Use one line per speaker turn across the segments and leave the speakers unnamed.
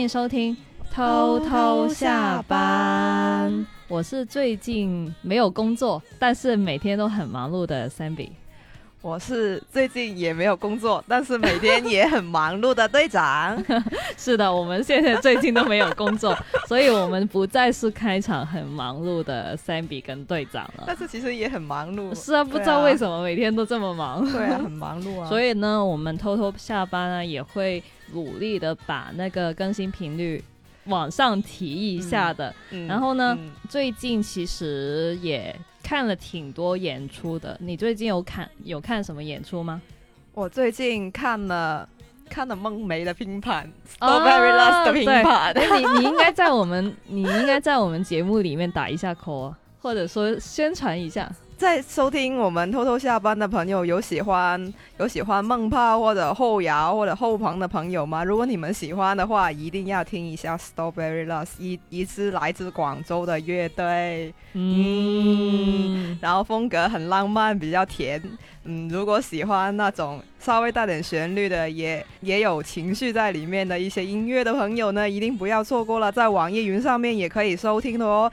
欢迎收听偷偷下班。我是最近没有工作，但是每天都很忙碌的 Sammy。
我是最近也没有工作，但是每天也很忙碌的队长。
是的，我们现在最近都没有工作，所以我们不再是开场很忙碌的 Sammy 跟队长了。
但是其实也很忙碌。
是啊，不知道为什么每天都这么忙。
对啊，很忙碌啊。
所以呢，我们偷偷下班呢，也会努力的把那个更新频率往上提一下的。然后呢，最近其实也。看了挺多演出的，你最近有看有看什么演出吗？
我最近看了看了梦梅的拼盘，Strawberry Last 的拼盘。
你你应该在我们你应该在我们节目里面打一下 call，或者说宣传一下。
在收听我们偷偷下班的朋友，有喜欢有喜欢梦泡或者后摇或者后朋的朋友吗？如果你们喜欢的话，一定要听一下 Strawberry Lost，一一支来自广州的乐队，嗯，然后风格很浪漫，比较甜，嗯，如果喜欢那种稍微带点旋律的，也也有情绪在里面的一些音乐的朋友呢，一定不要错过了，在网易云上面也可以收听的哦，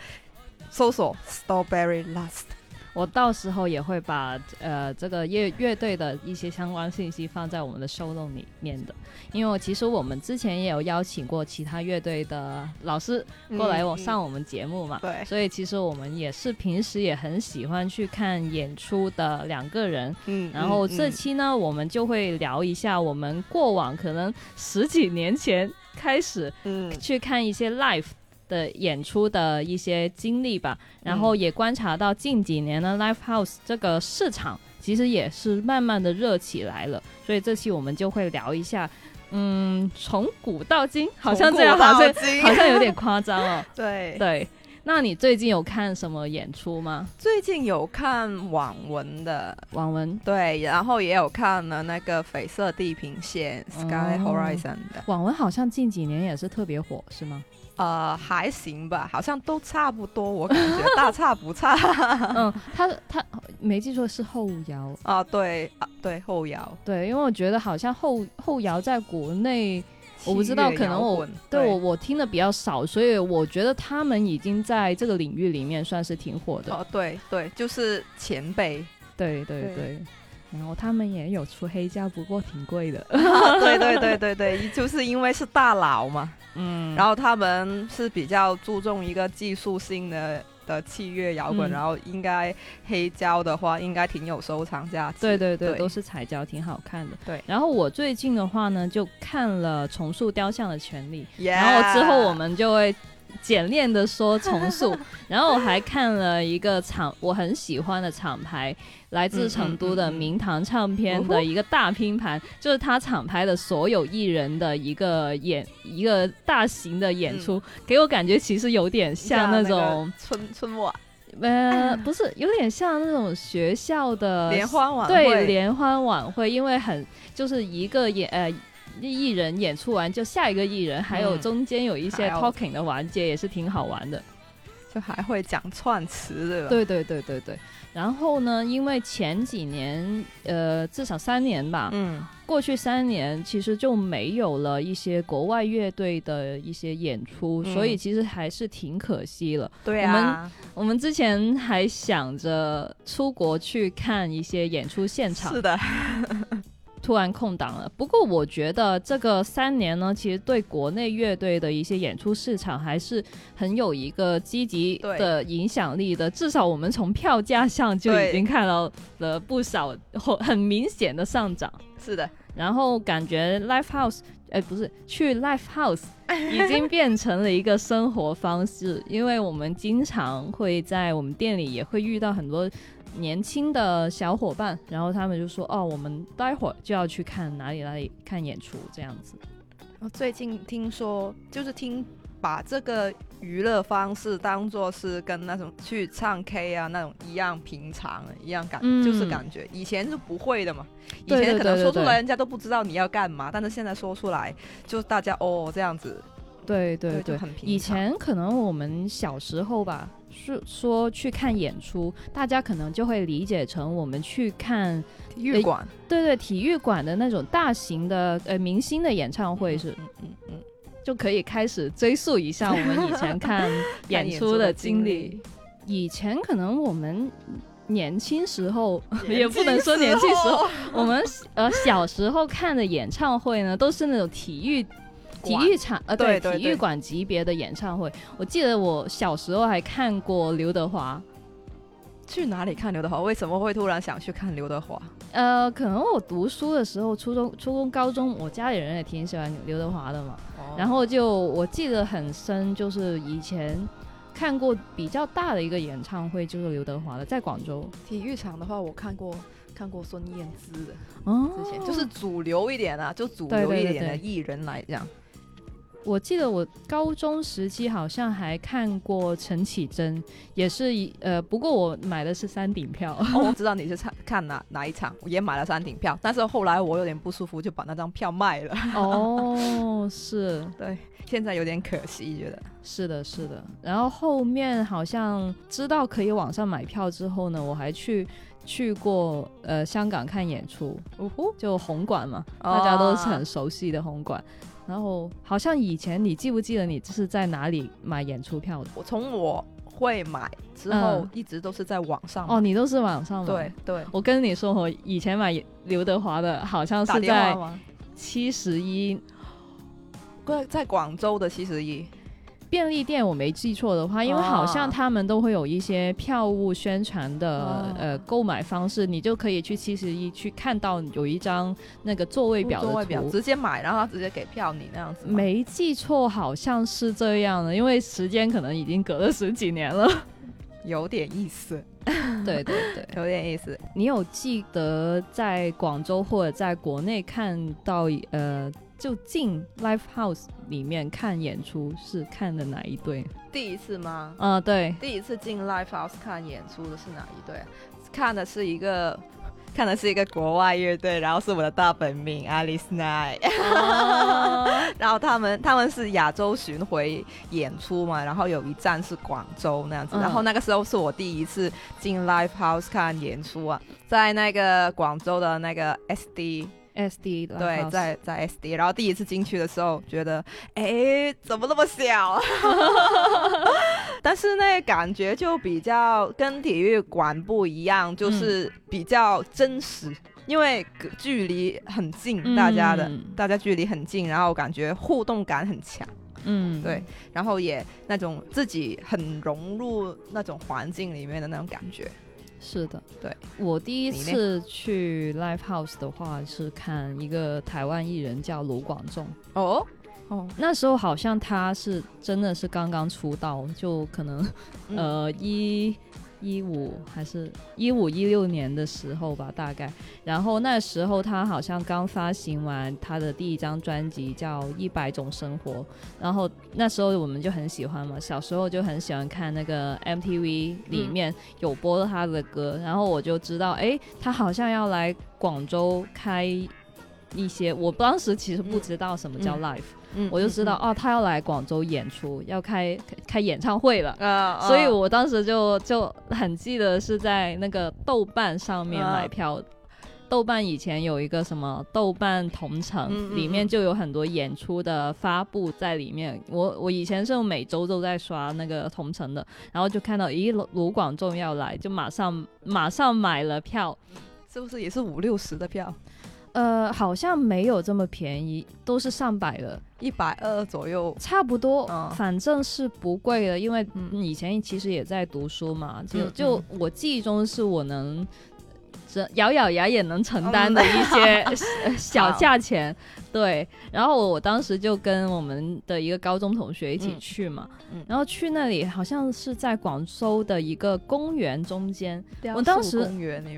搜索 Strawberry Lost。
我到时候也会把呃这个乐乐队的一些相关信息放在我们的收录里面的，因为其实我们之前也有邀请过其他乐队的老师过来我上我们节目嘛，
对，
所以其实我们也是平时也很喜欢去看演出的两个人，嗯，然后这期呢我们就会聊一下我们过往可能十几年前开始嗯去看一些 live。的演出的一些经历吧，然后也观察到近几年呢，live house 这个市场其实也是慢慢的热起来了，所以这期我们就会聊一下，嗯，从古到今，好像这样好像好像有点夸张哦。
对。
对，那你最近有看什么演出吗？
最近有看网文的。
网文，
对，然后也有看了那个绯色地平线 Sky Horizon 的。
网文，好像近几年也是特别火，是吗？
呃，还行吧，好像都差不多，我感觉大差不差。
嗯，他他没记错是后摇
啊，对啊，对后摇，
对，因为我觉得好像后后摇在国内，我不知道，可能我对我我听的比较少，所以我觉得他们已经在这个领域里面算是挺火的。
哦，对对，就是前辈，
对对对。然后他们也有出黑胶，不过挺贵的。
对对对对对，就是因为是大佬嘛。嗯。然后他们是比较注重一个技术性的的器乐摇滚，然后应该黑胶的话应该挺有收藏价值。
对对对，都是彩胶，挺好看的。
对。
然后我最近的话呢，就看了重塑雕像的权利，然后之后我们就会。简练的说重塑，然后我还看了一个厂我很喜欢的厂牌，来自成都的明堂唱片的一个大拼盘，就是他厂牌的所有艺人的一个演一个大型的演出，给我感觉其实有点像那种
春春晚，
呃，不是，有点像那种学校的
联欢晚
会，对联欢晚会，因为很就是一个演呃。艺人演出完就下一个艺人，还有中间有一些 talking 的环节也是挺好玩的，
就还会讲串词对吧？
对对对对对。然后呢，因为前几年呃至少三年吧，嗯，过去三年其实就没有了一些国外乐队的一些演出，所以其实还是挺可惜了。
对
啊，我们我们之前还想着出国去看一些演出现场。
是的。
突然空档了，不过我觉得这个三年呢，其实对国内乐队的一些演出市场还是很有一个积极的影响力的。至少我们从票价上就已经看到了不少很明显的上涨。
是的，
然后感觉 live house，哎，不是去 live house，已经变成了一个生活方式，因为我们经常会在我们店里也会遇到很多。年轻的小伙伴，然后他们就说：“哦，我们待会儿就要去看哪里哪里看演出，这样子。”
我最近听说，就是听把这个娱乐方式当做是跟那种去唱 K 啊那种一样平常，一样感，就是感觉以前是不会的嘛。以前可能说出来人家都不知道你要干嘛，但是现在说出来，就大家哦这样子。
对对对，以前可能我们小时候吧。是说去看演出，大家可能就会理解成我们去看
体育馆，
对对，体育馆的那种大型的呃明星的演唱会是，嗯嗯嗯，就可以开始追溯一下我们以前 看演出的经历。以前可能我们年轻时候也不能说年轻时候，我们呃小时候看的演唱会呢，都是那种体育体育场呃对体育馆级别的演唱会。我记得我小时候还看过刘德华。
去哪里看刘德华？为什么会突然想去看刘德华？
呃，可能我读书的时候，初中、初中、高中，我家里人也挺喜欢刘德华的嘛。然后就我记得很深，就是以前看过比较大的一个演唱会，就是刘德华的，在广州
体育场的话，我看过看过孙燕姿的。哦，之前就是主流一点啊，就主流一点的艺人来讲。
我记得我高中时期好像还看过陈绮贞，也是一呃，不过我买的是山顶票。
我知道你是看看哪哪一场，我也买了山顶票，但是后来我有点不舒服，就把那张票卖了。
哦，是
对，现在有点可惜，觉得
是的，是的。然后后面好像知道可以网上买票之后呢，我还去去过呃香港看演出，就红馆嘛，大家都是很熟悉的红馆。然后好像以前你记不记得你这是在哪里买演出票的？
我从我会买之后一直都是在网上。
哦，你都是网上
买？对对。
我跟你说，我以前买刘德华的，好像是在七十一，
在在广州的七十一。
便利店我没记错的话，因为好像他们都会有一些票务宣传的呃购买方式，你就可以去七十一去看到有一张那个座位表的图，
直接买，然后他直接给票你那样子。
没记错，好像是这样的，因为时间可能已经隔了十几年了，
有点意思。
对对对，
有点意思。
你有记得在广州或者在国内看到呃？就进 live house 里面看演出是看的哪一对？
第一次吗？
嗯，对，
第一次进 live house 看演出的是哪一对？看的是一个，看的是一个国外乐队，然后是我的大本命 Alice Night，然后他们他们是亚洲巡回演出嘛，然后有一站是广州那样子，然后那个时候是我第一次进 live house 看演出啊，在那个广州的那个 SD。
S D 的
对，在在 S D，然后第一次进去的时候，觉得哎，怎么那么小？但是那感觉就比较跟体育馆不一样，就是比较真实，因为距离很近，大家的大家距离很近，然后感觉互动感很强。嗯，对，然后也那种自己很融入那种环境里面的那种感觉。
是的，
对。
我第一次去 live house 的话是看一个台湾艺人叫卢广仲。哦？哦，那时候好像他是真的是刚刚出道，就可能呃一。一五还是一五一六年的时候吧，大概。然后那时候他好像刚发行完他的第一张专辑，叫《一百种生活》。然后那时候我们就很喜欢嘛，小时候就很喜欢看那个 MTV 里面有播他的歌。然后我就知道，哎，他好像要来广州开一些。我当时其实不知道什么叫 live。我就知道哦，他要来广州演出，要开开演唱会了，所以我当时就就很记得是在那个豆瓣上面买票。豆瓣以前有一个什么豆瓣同城，里面就有很多演出的发布在里面。我我以前是每周都在刷那个同城的，然后就看到咦卢广仲要来，就马上马上买了票，
是不是也是五六十的票？
呃，好像没有这么便宜，都是上百的，
一百二左右，
差不多，反正是不贵的。因为以前其实也在读书嘛，就就我记忆中是我能这咬咬牙也能承担的一些 小价钱。对，然后我当时就跟我们的一个高中同学一起去嘛，然后去那里好像是在广州的一个公园中间，我当时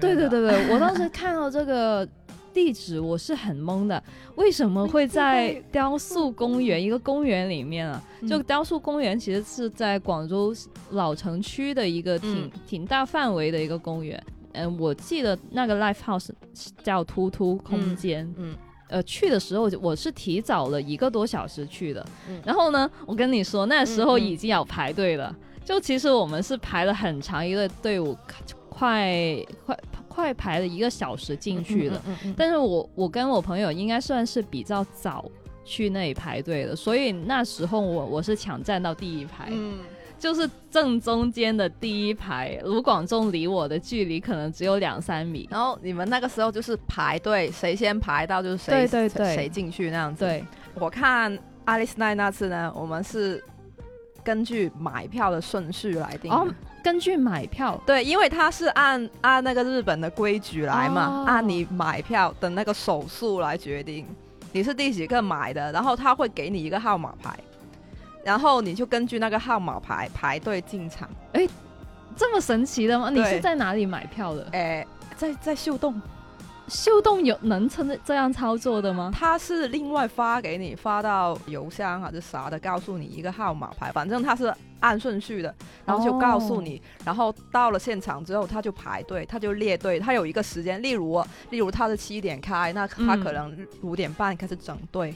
对对对对，我当时 看到这个。地址我是很懵的，为什么会在雕塑 公园一个公园里面啊？就雕塑公园其实是在广州老城区的一个挺挺大范围的一个公园。嗯，我记得那个 live house 叫突突空间。嗯，呃，去的时候我是提早了一个多小时去的。嗯然后呢，我跟你说那时候已经要排队了，就其实我们是排了很长一个队伍，快快。快排了一个小时进去了，但是我我跟我朋友应该算是比较早去那里排队的，所以那时候我我是抢占到第一排，嗯，就是正中间的第一排。卢广仲离我的距离可能只有两三米，
然后你们那个时候就是排队，谁先排到就是谁谁进去那样子。
对，
我看阿丽斯奈那次呢，我们是根据买票的顺序来定。哦，
根据买票，
对，因为他是按按那个日本的规矩来嘛，按你买票的那个手速来决定。你是第几个买的？然后他会给你一个号码牌，然后你就根据那个号码牌排队进场。
哎，这么神奇的吗？你是在哪里买票的？
哎，在在秀动。
秀动有能称这样操作的吗？
他是另外发给你，发到邮箱还是啥的，告诉你一个号码牌，反正他是按顺序的，然后就告诉你，然后到了现场之后他就排队，他就列队，他有一个时间，例如例如他是七点开，那他可能五点半开始整队。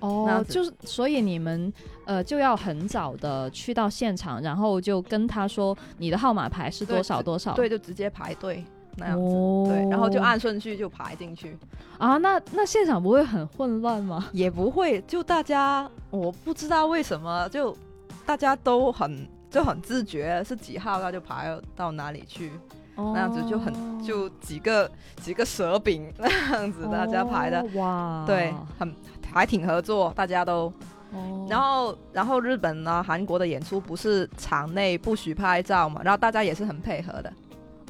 哦，就是所以你们呃就要很早的去到现场，然后就跟他说你的号码牌是多少多少，
对，就直接排队。那样子，对，然后就按顺序就排进去
啊。那那现场不会很混乱吗？
也不会，就大家我不知道为什么，就大家都很就很自觉，是几号那就排到哪里去，那样子就很就几个几个蛇饼 那样子大家排的哇，对，很还挺合作，大家都。然后然后日本呢，韩国的演出不是场内不许拍照嘛，然后大家也是很配合的。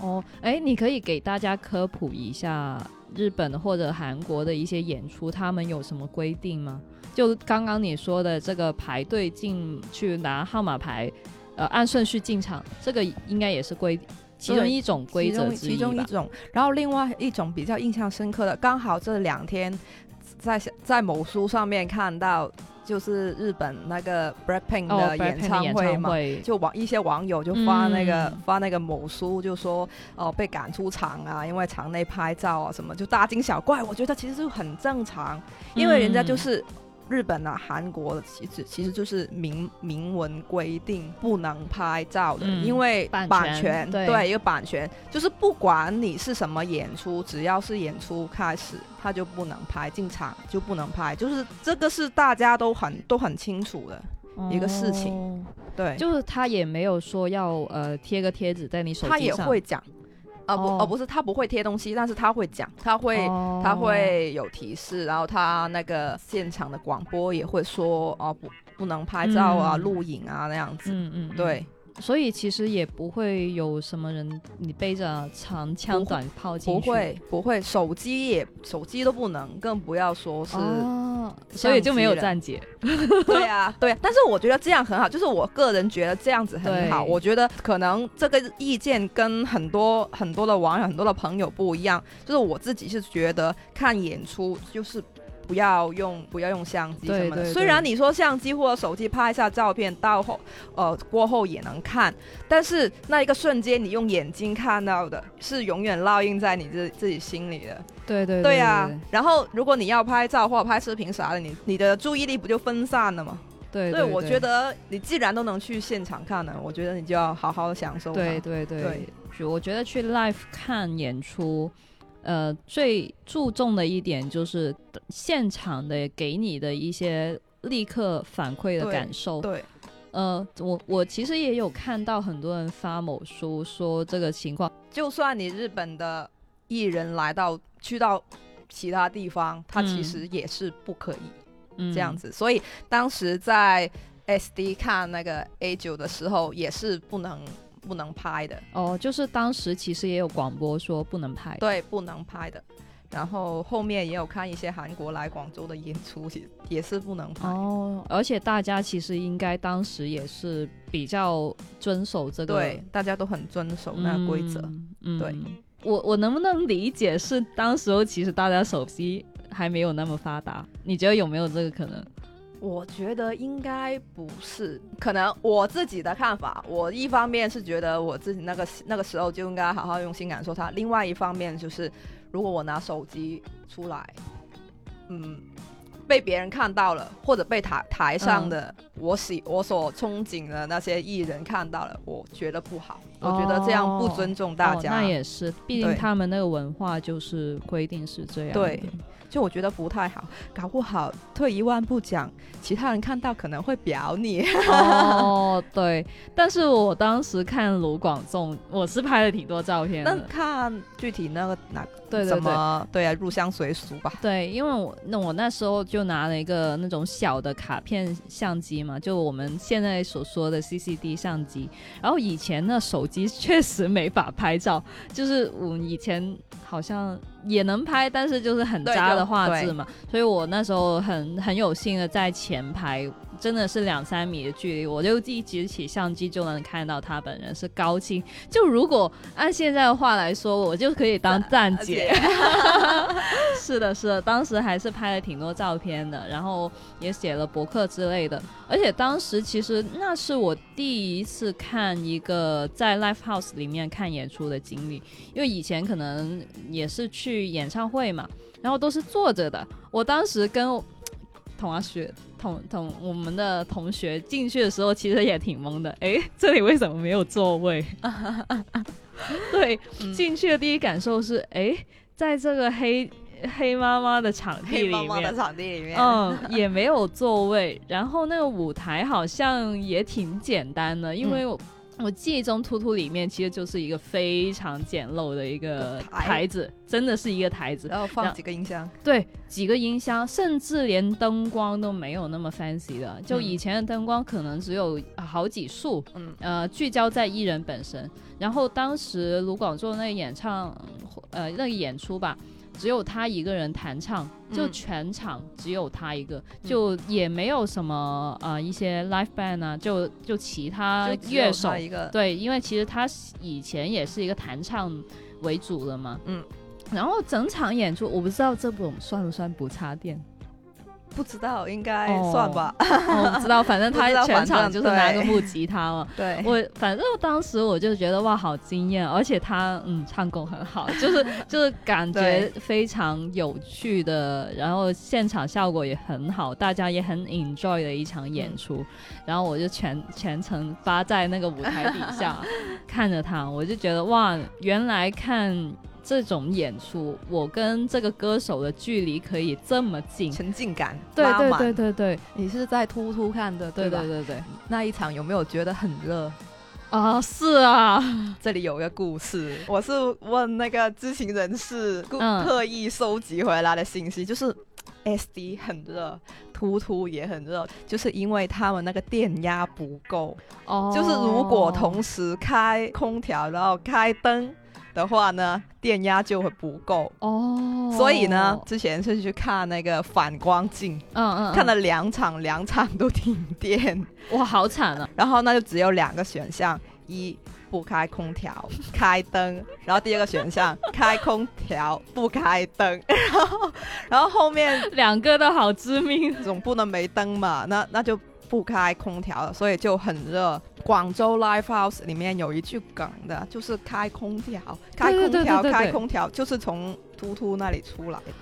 哦，哎，你可以给大家科普一下日本或者韩国的一些演出，他们有什么规定吗？就刚刚你说的这个排队进去拿号码牌，呃，按顺序进场，这个应该也是规其中一种规则
其中一种。然后另外一种比较印象深刻的，刚好这两天在在某书上面看到。就是日本那个 Blackpink 的演唱会嘛，就网一些网友就发那个发那个某书，就说哦被赶出场啊，因为场内拍照啊什么，就大惊小怪。我觉得其实就很正常，因为人家就是。日本啊，韩国的其实其实就是明明文规定不能拍照的，因为版权对一个版权，就是不管你是什么演出，只要是演出开始，他就不能拍，进场就不能拍，就是这个是大家都很都很清楚的一个事情。对，
就是他也没有说要呃贴个贴纸在你手机上，
他也会讲。啊不哦不是他不会贴东西，但是他会讲，他会他会有提示，然后他那个现场的广播也会说哦不不能拍照啊录影啊那样子，嗯嗯对。
所以其实也不会有什么人，你背着长枪短炮进
去，不会不会，手机也手机都不能，更不要说是，
所以就没有站姐。
对啊，对，但是我觉得这样很好，就是我个人觉得这样子很好。我觉得可能这个意见跟很多很多的网友、很多的朋友不一样，就是我自己是觉得看演出就是。不要用不要用相机什么的。虽然你说相机或者手机拍一下照片，到后呃过后也能看，但是那一个瞬间你用眼睛看到的是永远烙印在你自自己心里的。
对对
对呀。然后如果你要拍照或者拍视频啥的，你你的注意力不就分散了吗？
对。
所以我觉得你既然都能去现场看了，我觉得你就要好好享受。
对对对。我觉得去 live 看演出。呃，最注重的一点就是现场的给你的一些立刻反馈的感受。
对，
呃，我我其实也有看到很多人发某书说这个情况，
就算你日本的艺人来到去到其他地方，他其实也是不可以这样子。所以当时在 SD 看那个 A 九的时候，也是不能。不能拍的
哦，就是当时其实也有广播说不能拍，
对，不能拍的。然后后面也有看一些韩国来广州的演出，也也是不能拍
哦。而且大家其实应该当时也是比较遵守这个，
对，大家都很遵守那规则。嗯，对
我我能不能理解是当时候其实大家手机还没有那么发达？你觉得有没有这个可能？
我觉得应该不是，可能我自己的看法，我一方面是觉得我自己那个那个时候就应该好好用心感受它，另外一方面就是，如果我拿手机出来，嗯，被别人看到了，或者被台台上的我喜我所憧憬的那些艺人看到了，我觉得不好，我觉得这样不尊重大家。
那也是，毕竟他们那个文化就是规定是这样。
对。就我觉得不太好，搞不好退一万步讲，其他人看到可能会表你。
哦，对，但是我当时看卢广仲，我是拍了挺多照片的。
看具体那个哪
对对对，
对啊，入乡随俗吧。
对，因为我那我那时候就拿了一个那种小的卡片相机嘛，就我们现在所说的 CCD 相机。然后以前那手机确实没法拍照，就是我以前好像也能拍，但是就是很渣的画质嘛。所以我那时候很很有幸的在前排。真的是两三米的距离，我就一举起相机就能看到他本人是高清。就如果按现在的话来说，我就可以当站姐。是的，是的，当时还是拍了挺多照片的，然后也写了博客之类的。而且当时其实那是我第一次看一个在 live house 里面看演出的经历，因为以前可能也是去演唱会嘛，然后都是坐着的。我当时跟同学。同同我们的同学进去的时候，其实也挺懵的。哎，这里为什么没有座位？对，进去的第一感受是，哎，在这个黑黑妈妈的场地里面，
场地里面，
嗯，也没有座位。然后那个舞台好像也挺简单的，因为。我记忆中，突突里面其实就是一个非常简陋的一个台子，真的是一个台子，
然后放几个音箱，
对，几个音箱，甚至连灯光都没有那么 fancy 的，就以前的灯光可能只有好几束，嗯，呃，聚焦在艺人本身。然后当时卢广仲那个演唱，呃，那个演出吧。只有他一个人弹唱，就全场只有他一个，就也没有什么呃一些 live band 啊，就就其他乐手
一个。
对，因为其实他以前也是一个弹唱为主的嘛，嗯，然后整场演出我不知道这种算不算不插电。
不知道，应该算吧。
我不知道，反正他 全场就是拿个木吉他嘛。
对，
我反正当时我就觉得哇，好惊艳，而且他嗯唱功很好，就是就是感觉非常有趣的，然后现场效果也很好，大家也很 enjoy 的一场演出。然后我就全全程扒在那个舞台底下 看着他，我就觉得哇，原来看。这种演出，我跟这个歌手的距离可以这么近，
沉浸感，
对对对对对，
你是在突突看的，对
对对对，
那一场有没有觉得很热？
啊？是啊，
这里有一个故事，我是问那个知情人士，特意收集回来的信息，就是 SD 很热，突突也很热，就是因为他们那个电压不够，哦，就是如果同时开空调，然后开灯。的话呢，电压就会不够。哦，所以呢，之前是去看那个反光镜，嗯嗯，看了两场，两场都停电，
哇，好惨啊！
然后那就只有两个选项，一不开空调，开灯，然后第二个选项开空调 不开灯，然后然后后面
两个都好致命，
总不能没灯嘛，那那就。不开空调，所以就很热。广州 Live House 里面有一句梗的，就是开空调，开空调，开空调，就是从突突那里出来的。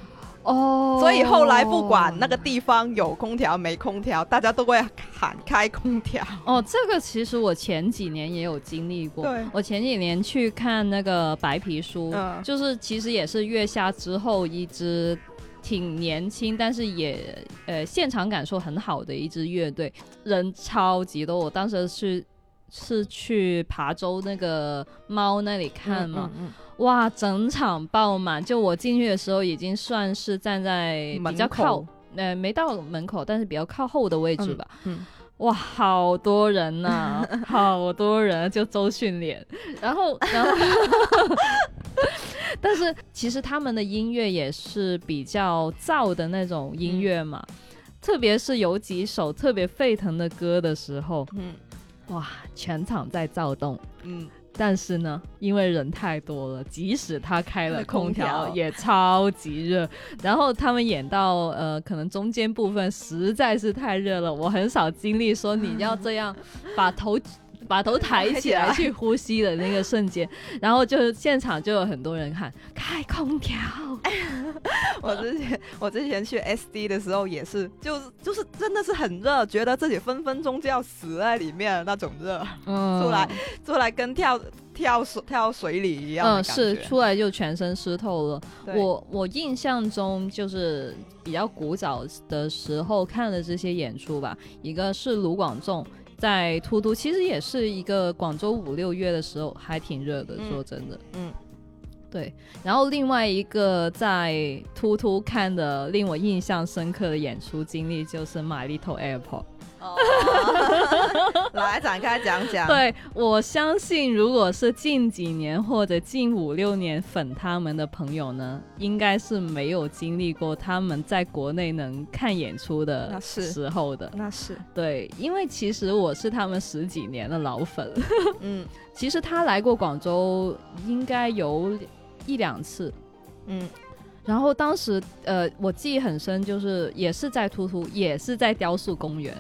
哦，所以后来不管那个地方有空调没空调，大家都会喊开空调。
哦，这个其实我前几年也有经历过。
对，
我前几年去看那个白皮书，就是其实也是月下之后一支。挺年轻，但是也呃现场感受很好的一支乐队，人超级多。我当时是是去琶洲那个猫那里看嘛，哇，整场爆满。就我进去的时候，已经算是站在比较靠呃没到门口，但是比较靠后的位置吧。嗯，哇，好多人呐，好多人，就周迅脸，然后然后。但是其实他们的音乐也是比较燥的那种音乐嘛，特别是有几首特别沸腾的歌的时候，嗯，哇，全场在躁动，嗯，但是呢，因为人太多了，即使他开了空调也超级热。然后他们演到呃，可能中间部分实在是太热了，我很少经历说你要这样把头。把头抬起来去呼吸的那个瞬间，然后就是现场就有很多人喊开空调。
我之前我之前去 SD 的时候也是，就是就是真的是很热，觉得自己分分钟就要死在里面那种热。嗯，出来出来跟跳跳水跳水里一样。嗯，
是出来就全身湿透了。我我印象中就是比较古早的时候看的这些演出吧，一个是卢广仲在突突，其实也是一个广州五六月的时候还挺热的，说真的，嗯。对，然后另外一个在突突看的令我印象深刻的演出经历就是《My Little Airport》。
来展开讲讲。
对，我相信如果是近几年或者近五六年粉他们的朋友呢，应该是没有经历过他们在国内能看演出的时候的。
那是
对，因为其实我是他们十几年的老粉。嗯，其实他来过广州，应该有。一两次，嗯，然后当时呃，我记忆很深，就是也是在突突，也是在雕塑公园。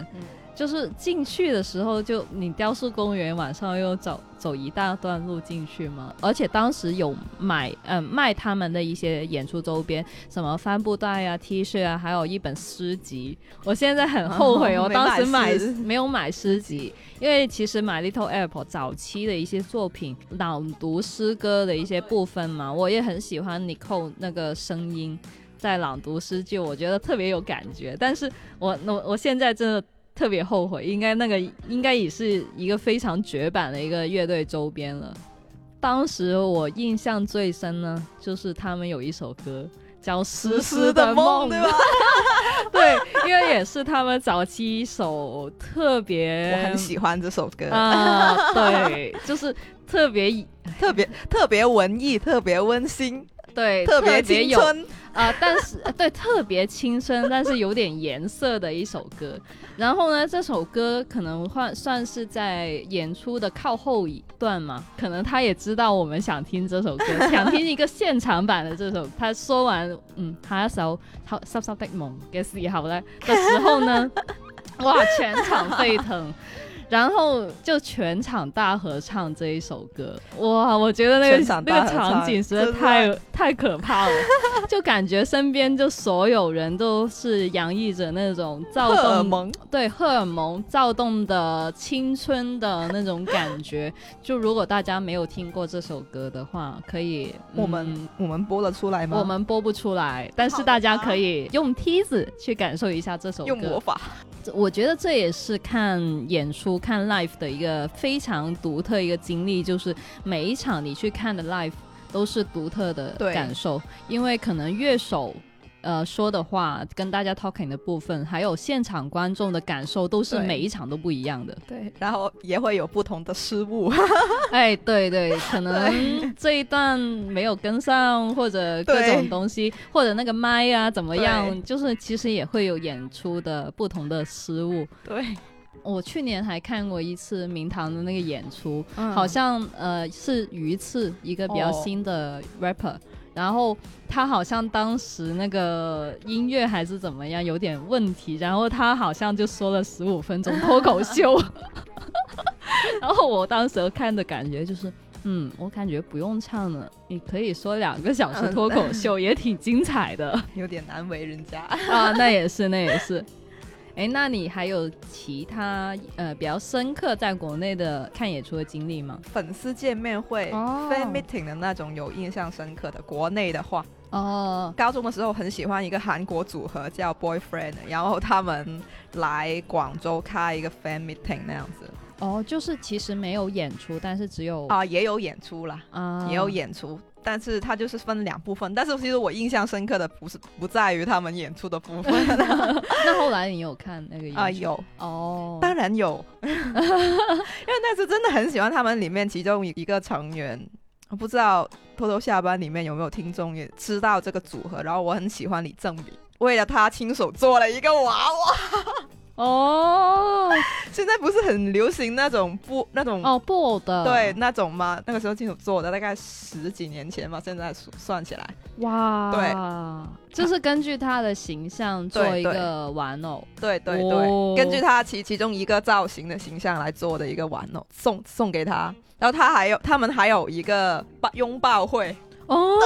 就是进去的时候，就你雕塑公园晚上又走走一大段路进去嘛，而且当时有买嗯卖他们的一些演出周边，什么帆布袋啊、T 恤啊，还有一本诗集。我现在很后悔，我当时买没有买诗集，因为其实买 Little Apple 早期的一些作品，朗读诗歌的一些部分嘛，我也很喜欢 Nicole 那个声音在朗读诗句，我觉得特别有感觉。但是我我我现在真的。特别后悔，应该那个应该也是一个非常绝版的一个乐队周边了。当时我印象最深呢，就是他们有一首歌叫《丝丝的梦》，对吧？对，因为也是他们早期一首特别，
我很喜欢这首歌
啊。对，就是特别
特别特别文艺，特别温馨，
对，
特别青春。
啊，但是对特别青春，但是有点颜色的一首歌。然后呢，这首歌可能算算是在演出的靠后一段嘛，可能他也知道我们想听这首歌，想听一个现场版的这首。他说完，嗯，下一首《湿湿的梦》嘅时候呢，的时候呢，哇，全场沸腾。然后就全场大合唱这一首歌，哇！我觉得那个那个场景实在太太可怕了，就感觉身边就所有人都是洋溢着那种躁动，对荷尔蒙躁动的青春的那种感觉。就如果大家没有听过这首歌的话，可以
我们我们播了出来吗？
我们播不出来，但是大家可以用梯子去感受一下这首歌。
用魔法。
我觉得这也是看演出、看 live 的一个非常独特一个经历，就是每一场你去看的 live 都是独特的感受，因为可能乐手。呃，说的话跟大家 talking 的部分，还有现场观众的感受，都是每一场都不一样的。
对，然后也会有不同的失误。
哎，对对，可能这一段没有跟上，或者各种东西，或者那个麦啊怎么样，就是其实也会有演出的不同的失误。
对，
我去年还看过一次明堂的那个演出，好像呃是鱼刺，一个比较新的 rapper。然后他好像当时那个音乐还是怎么样有点问题，然后他好像就说了十五分钟脱口秀，然后我当时看的感觉就是，嗯，我感觉不用唱了，你可以说两个小时脱口秀也挺精彩的，
有点难为人家。
啊，那也是那也是。哎，那你还有其他呃比较深刻在国内的看演出的经历吗？
粉丝见面会、fan meeting 的那种有印象深刻的。国内的话，哦，高中的时候很喜欢一个韩国组合叫 Boyfriend，然后他们来广州开一个 fan meeting 那样子。
哦，就是其实没有演出，但是只有
啊也有演出啦，啊也有演出。但是它就是分两部分，但是其实我印象深刻的不是不在于他们演出的部分。
那后来你有看那个？啊
有哦，当然有，因为那次真的很喜欢他们里面其中一个成员。我不知道偷偷下班里面有没有听众也知道这个组合，然后我很喜欢李正明，为了他亲手做了一个娃娃。哦，现在不是很流行那种布那种
哦布偶的。
对那种吗？那个时候亲手做的，大概十几年前嘛，现在算起来。哇，对，
就是根据他的形象做一个玩偶，
对对对，根据他其其中一个造型的形象来做的一个玩偶，送送给他，然后他还有他们还有一个抱拥抱会。
哦，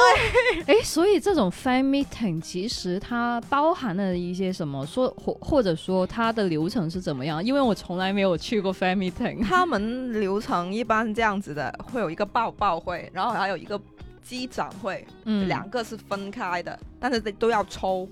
对，哎，所以这种 fan meeting 其实它包含了一些什么？说或或者说它的流程是怎么样？因为我从来没有去过 fan meeting。
他们流程一般这样子的，会有一个报报会，然后还有一个机长会，嗯，两个是分开的，但是都要抽。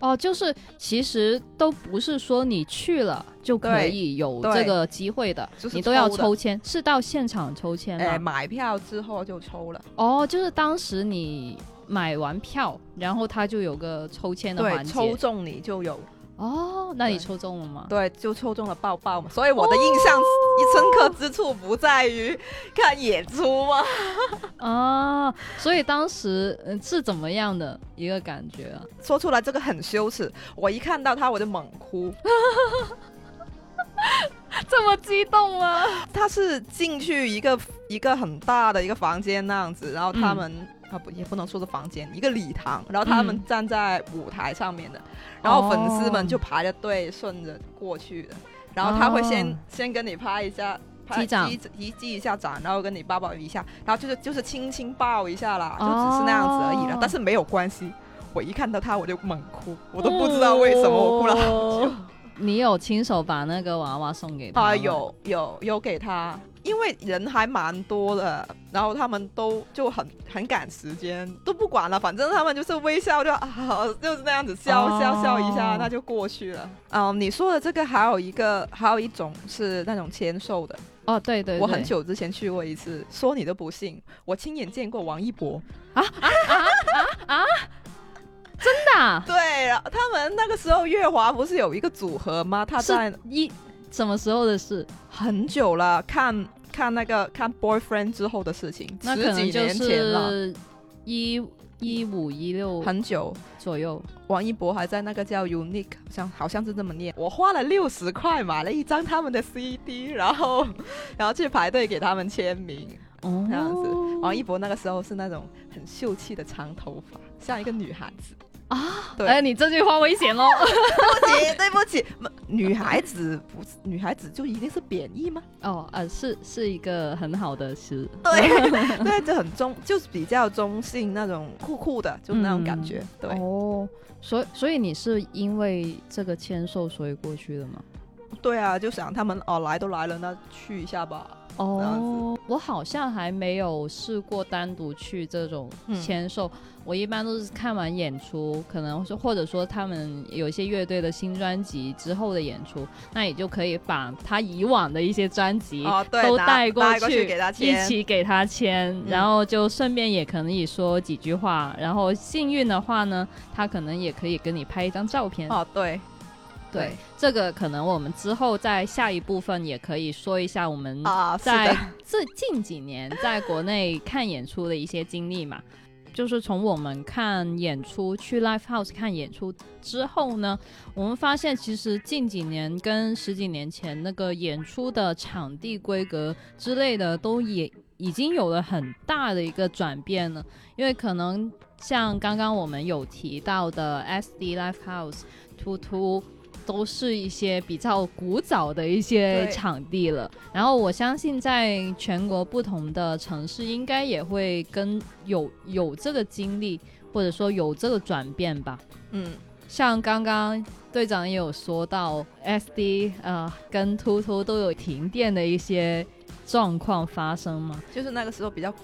哦，就是其实都不是说你去了就可以有这个机会的，你都要抽签，是到现场抽签
吗？买票之后就抽了。
哦，就是当时你买完票，然后他就有个抽签的环
节，抽中你就有。
哦，那你抽中了吗？
对，就抽中了抱抱嘛。所以我的印象深刻之处不在于看演出吗？
啊，所以当时嗯是怎么样的一个感觉啊？
说出来这个很羞耻，我一看到他我就猛哭，
这么激动吗？
他是进去一个一个很大的一个房间那样子，然后他们。啊不，也不能说是房间，一个礼堂，然后他们站在舞台上面的，然后粉丝们就排着队顺着过去的，然后他会先先跟你拍一下，击掌，一击一下掌，然后跟你抱抱一下，然后就是就是轻轻抱一下啦，就只是那样子而已了，但是没有关系，我一看到他我就猛哭，我都不知道为什么我哭了好久。
你有亲手把那个娃娃送给他？
啊，有有有给他。因为人还蛮多的，然后他们都就很很赶时间，都不管了，反正他们就是微笑，就啊就是那样子笑笑笑一下，那就过去了。嗯，你说的这个还有一个，还有一种是那种签售的。
哦，对对，
我很久之前去过一次，说你都不信，我亲眼见过王一博
啊啊啊啊！真的？
对，他们那个时候月华不是有一个组合吗？他在
一什么时候的事？
很久了，看。看那个看 boyfriend 之后的事情，十几年前了，
一一五一六
很久
左右。
王一博还在那个叫 Unique，好像好像是这么念。我花了六十块买了一张他们的 CD，然后 然后去排队给他们签名。哦，这样子。王一博那个时候是那种很秀气的长头发，像一个女孩子。
啊，哎，你这句话危险喽！
对不起，对不起，女孩子不是女孩子就一定是贬义吗？
哦，呃，是是一个很好的词，
对对，就很中，就是比较中性那种酷酷的，就那种感觉。对
哦，所以所以你是因为这个签售所以过去的吗？
对啊，就想他们哦来都来了，那去一下吧。哦，
我好像还没有试过单独去这种签售。我一般都是看完演出，可能是或者说他们有一些乐队的新专辑之后的演出，那也就可以把他以往的一些专辑都带过去，一起给他签，然后就顺便也可以说几句话，然后幸运的话呢，他可能也可以跟你拍一张照片。
哦，对。
对，这个可能我们之后在下一部分也可以说一下我们在这近几年在国内看演出的一些经历嘛。就是从我们看演出去 live house 看演出之后呢，我们发现其实近几年跟十几年前那个演出的场地规格之类的都也已经有了很大的一个转变了。因为可能像刚刚我们有提到的 SD live house 突突。都是一些比较古早的一些场地了，然后我相信在全国不同的城市，应该也会跟有有这个经历，或者说有这个转变吧。嗯，像刚刚队长也有说到，SD 呃跟突突都有停电的一些状况发生嘛，
就是那个时候比较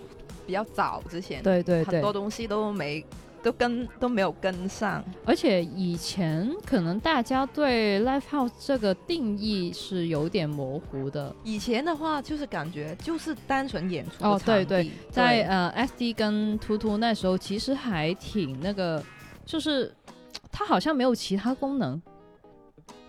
比较早之前，
对对对，
很多东西都没。都跟都没有跟上，
而且以前可能大家对 live house 这个定义是有点模糊的。
以前的话就是感觉就是单纯演出
哦，对对，在呃 SD 跟图图那时候其实还挺那个，就是它好像没有其他功能，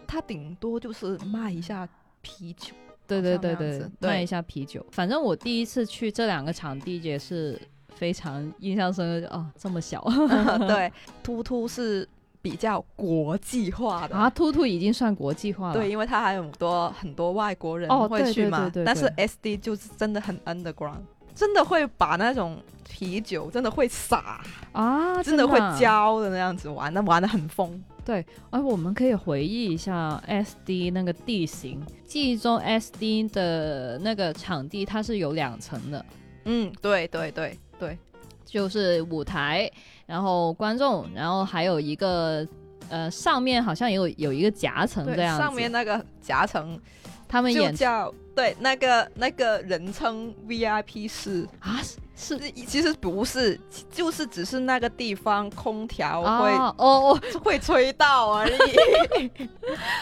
它顶多就是卖一下啤酒，
对对对对，卖一下啤酒。反正我第一次去这两个场地也是。非常印象深刻哦，这么小，
对，突突是比较国际化的。
啊，突突已经算国际化了，
对，因为它还有很多很多外国人会去嘛，但是 SD 就是真的很 underground，真的会把那种啤酒真的会洒
啊，
真的会浇的那样子玩，那玩的很疯。
对，而我们可以回忆一下 SD 那个地形，记忆中 SD 的那个场地它是有两层的，
嗯，对对对。对，
就是舞台，然后观众，然后还有一个呃上面好像有有一个夹层这样子，
上面那个夹层，
他们演
叫对那个那个人称 VIP 室
啊。是，
其实不是，就是只是那个地方空调会
哦哦
会吹到而已。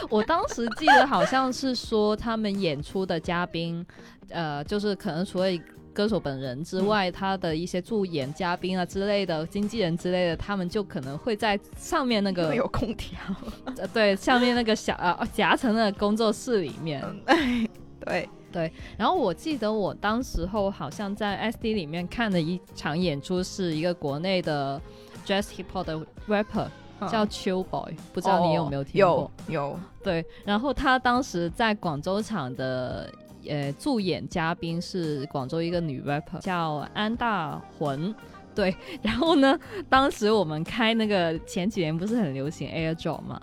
我当时记得好像是说他们演出的嘉宾，呃，就是可能除了歌手本人之外，他的一些助演嘉宾啊之类的，经纪人之类的，他们就可能会在上面那个
有空调，
呃，对，下面那个小 呃夹层的工作室里面，
对。
对，然后我记得我当时候好像在 SD 里面看的一场演出，是一个国内的 Jazz Hip Hop 的 rapper，叫 Chill Boy，不知道你有没有听
过？有有。
对，然后他当时在广州场的呃助演嘉宾是广州一个女 rapper，叫安大魂。对，然后呢，当时我们开那个前几年不是很流行 AirDrop 嘛，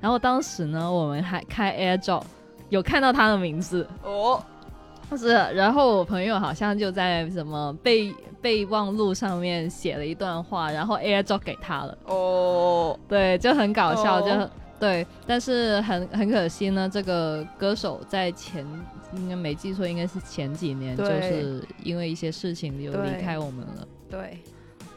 然后当时呢，我们还开 AirDrop。有看到他的名字哦，是，然后我朋友好像就在什么备备忘录上面写了一段话，然后 AirDrop 给他了哦，对，就很搞笑，就对，但是很很可惜呢，这个歌手在前应该没记错，应该是前几年就是因为一些事情就离开我们了，
对，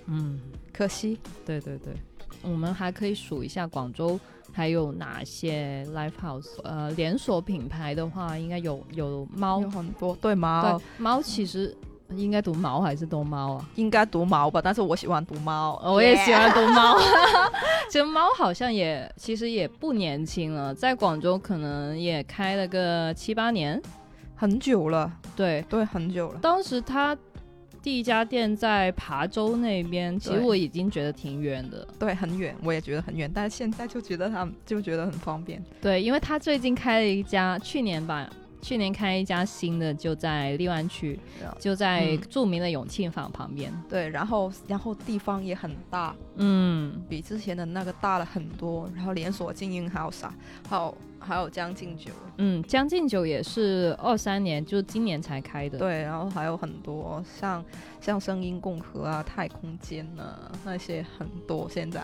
嗯，可惜，
对对对，我们还可以数一下广州。还有哪些 live house？呃，连锁品牌的话，应该有有猫，
有很多。对猫，
猫其实应该读毛还是读猫啊？
应该读毛吧，但是我喜欢读猫，
我也喜欢读猫。其实猫好像也其实也不年轻了，在广州可能也开了个七八年，
很久了。
对
对，很久了。
当时他。第一家店在琶洲那边，其实我已经觉得挺远的。
对，很远，我也觉得很远。但是现在就觉得他就觉得很方便。
对，因为他最近开了一家，去年吧，去年开一家新的，就在荔湾区，就在著名的永庆坊旁边。
对，然后然后地方也很大，嗯，比之前的那个大了很多。然后连锁经营还有啥？好。还有将进酒，
嗯，将进酒也是二三年，就是今年才开的。
对，然后还有很多像像声音共和啊、太空间啊那些很多，现在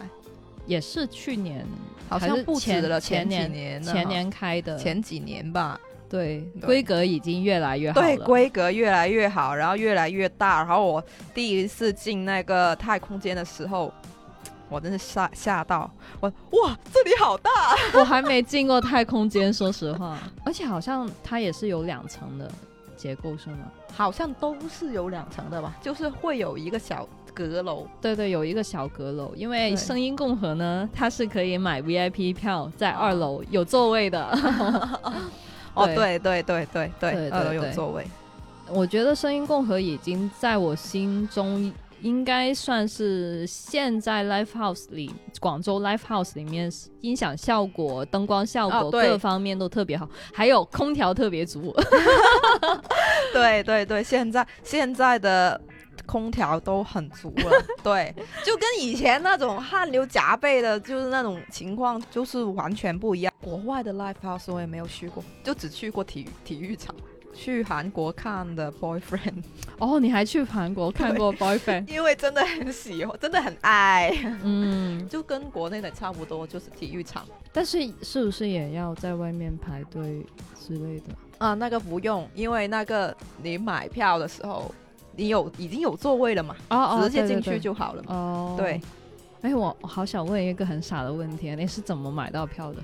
也是去年，
好像不止了，
前
年
前年开的，
前几年吧。
对，规格已经越来越好
对，规格越来越好，然后越来越大。然后我第一次进那个太空间的时候。我真是吓吓到我哇！这里好大，
我还没进过太空间，说实话。而且好像它也是有两层的结构，是吗？
好像都是有两层的吧，就是会有一个小阁楼。
对对，有一个小阁楼。因为声音共和呢，它是可以买 VIP 票，在二楼有座位的。
哦，对对对对对，二楼有座位。
我觉得声音共和已经在我心中。应该算是现在 live house 里，广州 live house 里面音响效果、灯光效果各方面都特别好，还有空调特别足。
对对对，现在现在的空调都很足了。对，就跟以前那种汗流浃背的，就是那种情况，就是完全不一样。国外的 live house 我也没有去过，就只去过体育体育场。去韩国看的 boyfriend
哦，你还去韩国看过 boyfriend？
因为真的很喜欢，真的很爱。嗯，就跟国内的差不多，就是体育场。
但是是不是也要在外面排队之类的？
啊，那个不用，因为那个你买票的时候，你有已经有座位了嘛，哦直接进去就好了。哦，对。
哎，我好想问一个很傻的问题，你是怎么买到票的？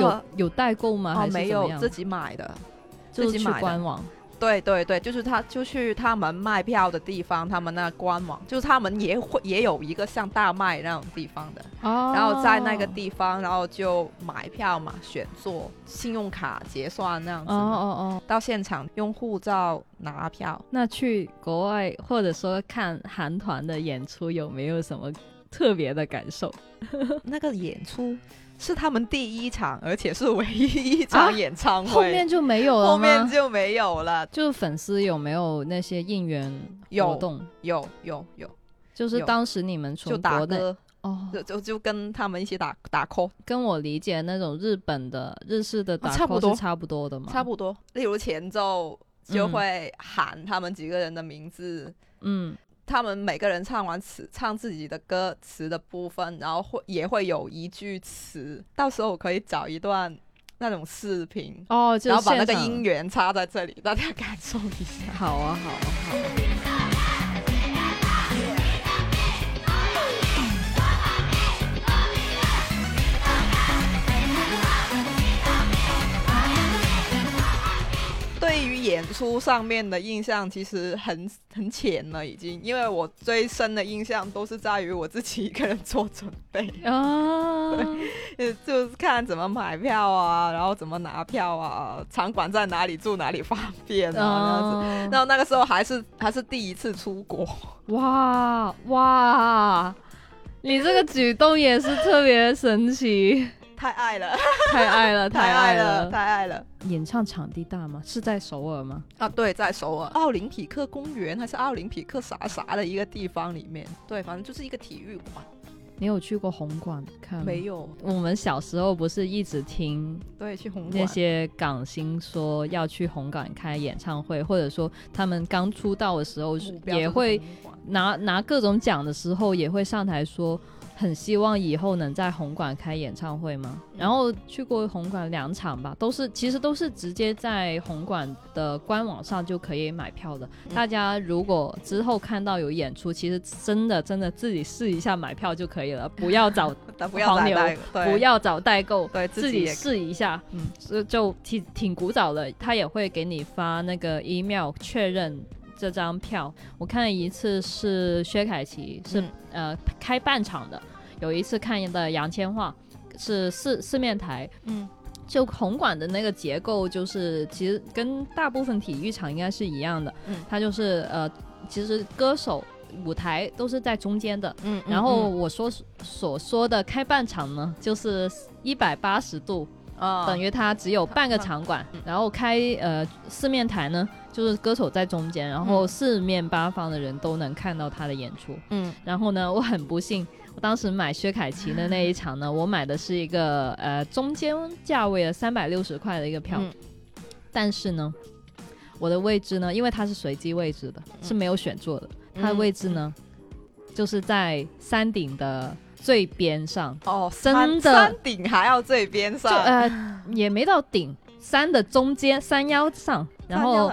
有有代购吗？还是
没有自己买的？
自己买官网，
对对对，就是他，就去他们卖票的地方，他们那官网，就是他们也会也有一个像大麦那种地方的，哦，然后在那个地方，然后就买票嘛，选座，信用卡结算那样子，哦哦哦，到现场用护照拿票。
那去国外或者说看韩团的演出，有没有什么特别的感受？
那个演出。是他们第一场，而且是唯一一场演唱会，后
面就没有了
后面就没有了。
就是粉丝有没有那些应援活动？
有有有，
就是当时你们从国内
哦，就就就跟他们一起打打 call，
跟我理解那种日本的日式的打 call 是差不多的吗？
差不多。例如前奏就会喊他们几个人的名字，嗯。他们每个人唱完词，唱自己的歌词的部分，然后会也会有一句词，到时候我可以找一段那种视频
哦，
然后把那个音源插在这里，大家感受一下。
好啊，好啊，好。
演出上面的印象其实很很浅了，已经，因为我最深的印象都是在于我自己一个人做准备。啊，对，就是看怎么买票啊，然后怎么拿票啊，场馆在哪里，住哪里方便啊，这样子。然后那个时候还是还是第一次出国，
哇哇，你这个举动也是特别神奇。
太爱了，
太爱了，
太爱了，太爱了！
演唱场地大吗？是在首尔吗？
啊，对，在首尔奥林匹克公园还是奥林匹克啥啥的一个地方里面。对，反正就是一个体育馆。
你有去过红馆看？
没有。
我们小时候不是一直听
对去红
那些港星说要去红馆开演唱会，或者说他们刚出道的时候也会拿拿各种奖的时候也会上台说。很希望以后能在红馆开演唱会吗？然后去过红馆两场吧，都是其实都是直接在红馆的官网上就可以买票的。大家如果之后看到有演出，其实真的真的自己试一下买票就可以了，不要找黄牛，不要找代购，
对
自己试一下，嗯，就挺挺古早的。他也会给你发那个 email 确认。这张票我看了一次是薛凯琪，是呃开半场的，有一次看的杨千嬅是四四面台，嗯，就红馆的那个结构就是其实跟大部分体育场应该是一样的，嗯，它就是呃其实歌手舞台都是在中间的，嗯，然后我说所说的开半场呢就是一百八十度。等于它只有半个场馆，然后开呃四面台呢，就是歌手在中间，然后四面八方的人都能看到他的演出。嗯，然后呢，我很不幸，我当时买薛凯琪的那一场呢，我买的是一个呃中间价位的三百六十块的一个票，但是呢，我的位置呢，因为它是随机位置的，是没有选座的，它的位置呢，就是在山顶的。最边上。
哦，真的。山顶还要最边上，
呃，也没到顶，山的中间，山腰上，然后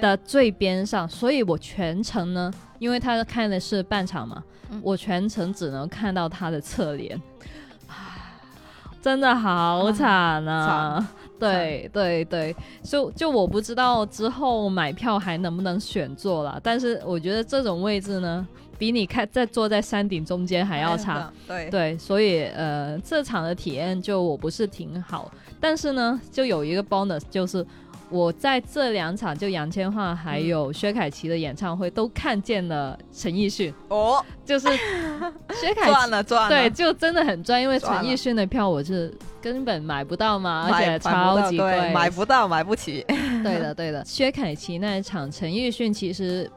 的最边上，所以我全程呢，因为他看的是半场嘛，我全程只能看到他的侧脸，真的好惨啊！对对对，就就我不知道之后买票还能不能选座了，但是我觉得这种位置呢。比你看在坐在山顶中间还要差，
对。
对，所以呃，这场的体验就我不是挺好，但是呢，就有一个 bonus，就是我在这两场就杨千嬅还有薛凯琪的演唱会都看见了陈奕迅。哦，就是 薛凯
赚了赚了，
对，就真的很赚，因为陈奕迅的票我是根本买不到嘛，而且超级贵，
买不到买不起，
对的 对的，薛凯琪那一场陈奕迅其实。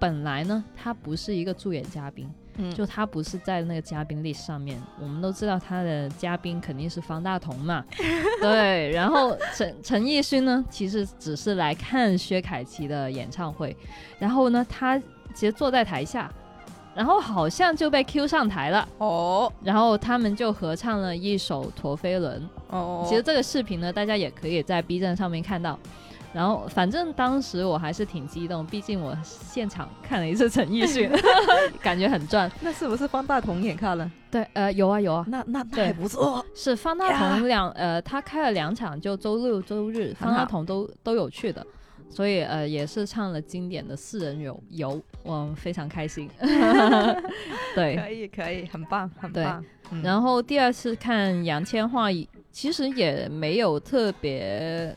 本来呢，他不是一个助演嘉宾，就他不是在那个嘉宾历上面。我们都知道他的嘉宾肯定是方大同嘛，对。然后陈陈奕迅呢，其实只是来看薛凯琪的演唱会。然后呢，他其实坐在台下，然后好像就被 Q 上台了哦。然后他们就合唱了一首《陀飞轮》哦。其实这个视频呢，大家也可以在 B 站上面看到。然后，反正当时我还是挺激动，毕竟我现场看了一次陈奕迅，感觉很赚。
那是不是方大同也看了？
对，呃，有啊有啊。
那那那还不错。
是方大同两呃，他开了两场，就周六周日，方大同都都有去的，所以呃，也是唱了经典的四人游游，我非常开心。对，
可以可以，很棒很棒。
然后第二次看杨千嬅，其实也没有特别。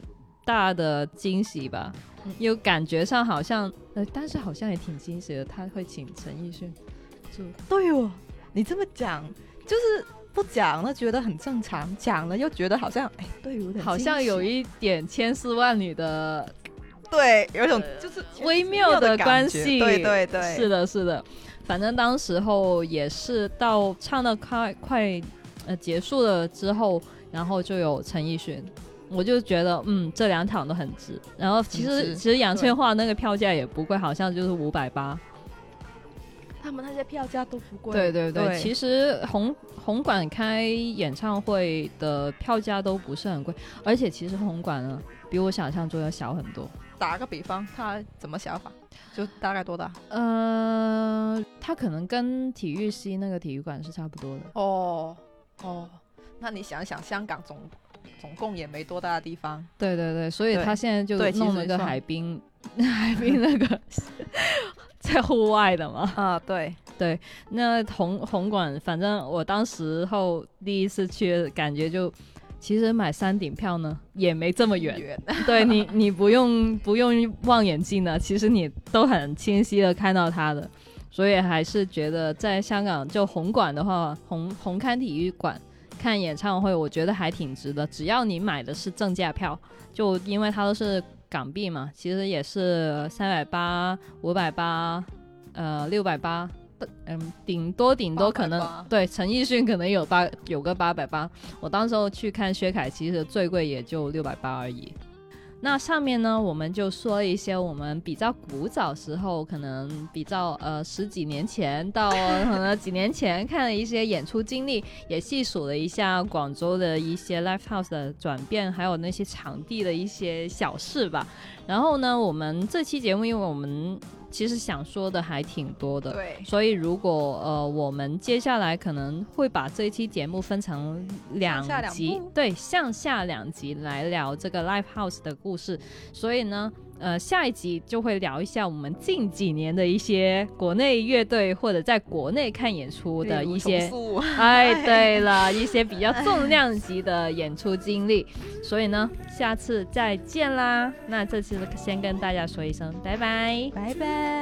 大的惊喜吧，有感觉上好像，呃，但是好像也挺惊喜的。他会请陈奕迅，
就对哦。你这么讲，就是不讲了觉得很正常，讲了又觉得好像，哎，对，有点
好像有一点千丝万缕的，
对，有一种就是
微妙的关系，
对对对，
是的，是的。反正当时候也是到唱到快快呃结束了之后，然后就有陈奕迅。我就觉得，嗯，这两场都很值。然后其实其实杨千嬅那个票价也不贵，好像就是五百八。
他们那些票价都不贵。
对对对，其实红红馆开演唱会的票价都不是很贵，而且其实红馆呢比我想象中要小很多。
打个比方，他怎么想法？就大概多大？
呃，他可能跟体育西那个体育馆是差不多的。
哦哦，那你想想，香港总总共也没多大的地方。
对对对，所以他现在就弄了个海滨，海滨那个在户外的嘛。
啊，对
对，那红红馆，反正我当时候第一次去，感觉就。其实买山顶票呢，也没这么远。对你，你不用不用望远镜的，其实你都很清晰的看到它的。所以还是觉得在香港就红馆的话，红红磡体育馆看演唱会，我觉得还挺值的。只要你买的是正价票，就因为它都是港币嘛，其实也是三百八、五百八、呃六百八。嗯，顶多顶多可能对陈奕迅可能有八有个八百八，我当时候去看薛凯琪的最贵也就六百八而已。那上面呢，我们就说一些我们比较古早时候，可能比较呃十几年前到 可能几年前看的一些演出经历，也细数了一下广州的一些 live house 的转变，还有那些场地的一些小事吧。然后呢，我们这期节目，因为我们其实想说的还挺多的，
对，
所以如果呃，我们接下来可能会把这一期节目分成两集，对，上下两集来聊这个 live house 的故事，所以呢。呃下一集就会聊一下我们近几年的一些国内乐队或者在国内看演出的一些哎 对。了一些比较重量级的演出经历。所以呢下次再见啦。那这次先跟大家说一声拜拜。
拜拜